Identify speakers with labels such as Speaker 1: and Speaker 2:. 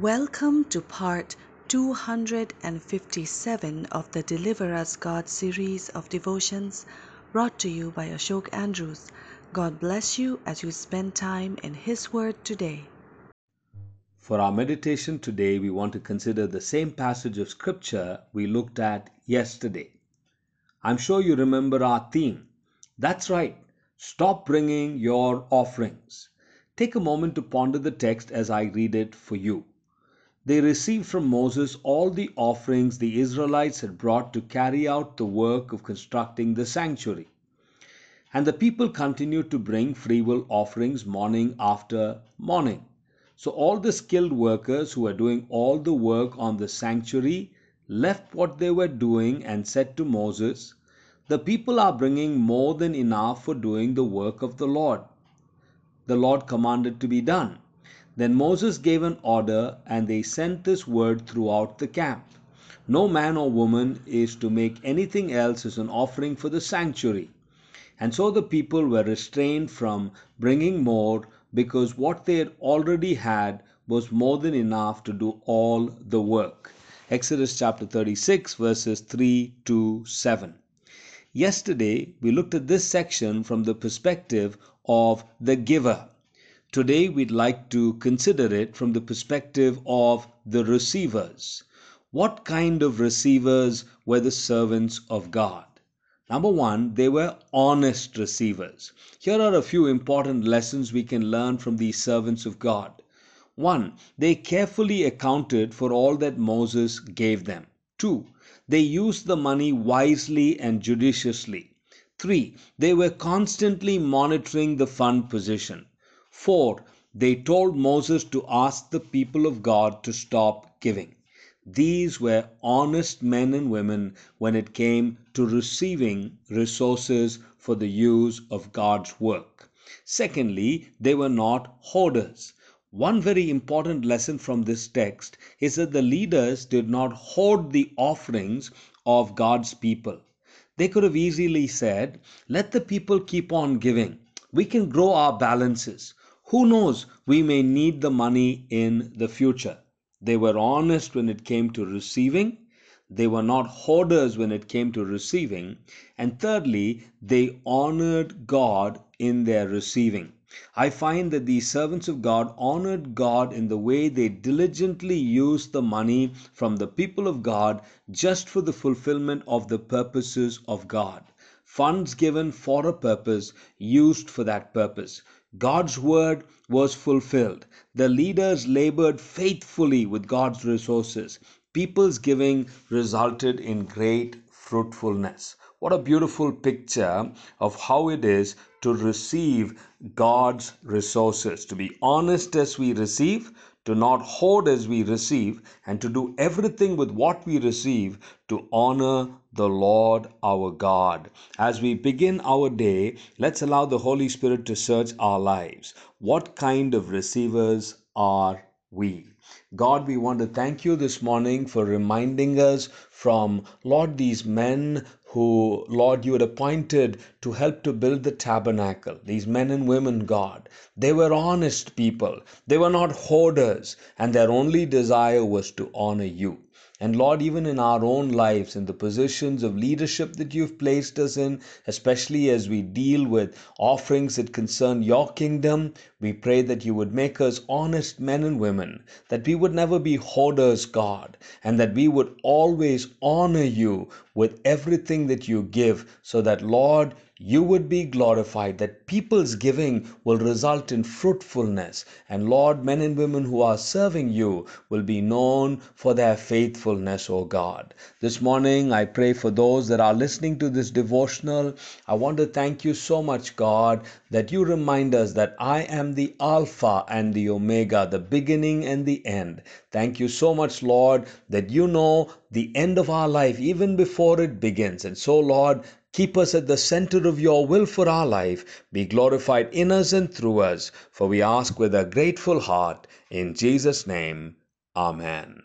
Speaker 1: Welcome to part 257 of the Deliver Us God series of devotions brought to you by Ashok Andrews. God bless you as you spend time in His Word today.
Speaker 2: For our meditation today, we want to consider the same passage of Scripture we looked at yesterday. I'm sure you remember our theme. That's right, stop bringing your offerings. Take a moment to ponder the text as I read it for you. They received from Moses all the offerings the Israelites had brought to carry out the work of constructing the sanctuary. And the people continued to bring freewill offerings morning after morning. So all the skilled workers who were doing all the work on the sanctuary left what they were doing and said to Moses, The people are bringing more than enough for doing the work of the Lord. The Lord commanded to be done. Then Moses gave an order, and they sent this word throughout the camp No man or woman is to make anything else as an offering for the sanctuary. And so the people were restrained from bringing more because what they had already had was more than enough to do all the work. Exodus chapter 36, verses 3 to 7. Yesterday, we looked at this section from the perspective of the giver. Today, we'd like to consider it from the perspective of the receivers. What kind of receivers were the servants of God? Number one, they were honest receivers. Here are a few important lessons we can learn from these servants of God. One, they carefully accounted for all that Moses gave them. Two, they used the money wisely and judiciously. Three, they were constantly monitoring the fund position. 4. They told Moses to ask the people of God to stop giving. These were honest men and women when it came to receiving resources for the use of God's work. Secondly, they were not hoarders. One very important lesson from this text is that the leaders did not hoard the offerings of God's people. They could have easily said, Let the people keep on giving. We can grow our balances. Who knows, we may need the money in the future. They were honest when it came to receiving. They were not hoarders when it came to receiving. And thirdly, they honored God in their receiving. I find that these servants of God honored God in the way they diligently used the money from the people of God just for the fulfillment of the purposes of God. Funds given for a purpose, used for that purpose. God's word was fulfilled. The leaders labored faithfully with God's resources. People's giving resulted in great fruitfulness. What a beautiful picture of how it is to receive God's resources, to be honest as we receive, to not hoard as we receive, and to do everything with what we receive to honor the Lord our God. As we begin our day, let's allow the Holy Spirit to search our lives. What kind of receivers are we? God, we want to thank you this morning for reminding us from, Lord, these men who, Lord, you had appointed to help to build the tabernacle. These men and women, God, they were honest people. They were not hoarders, and their only desire was to honor you. And Lord, even in our own lives, in the positions of leadership that you've placed us in, especially as we deal with offerings that concern your kingdom, we pray that you would make us honest men and women, that we would never be hoarders, God, and that we would always honor you with everything that you give, so that, Lord, you would be glorified, that people's giving will result in fruitfulness. And Lord, men and women who are serving you will be known for their faithfulness, O God. This morning, I pray for those that are listening to this devotional. I want to thank you so much, God, that you remind us that I am the Alpha and the Omega, the beginning and the end. Thank you so much, Lord, that you know the end of our life even before it begins. And so, Lord, Keep us at the center of your will for our life. Be glorified in us and through us. For we ask with a grateful heart. In Jesus' name, Amen.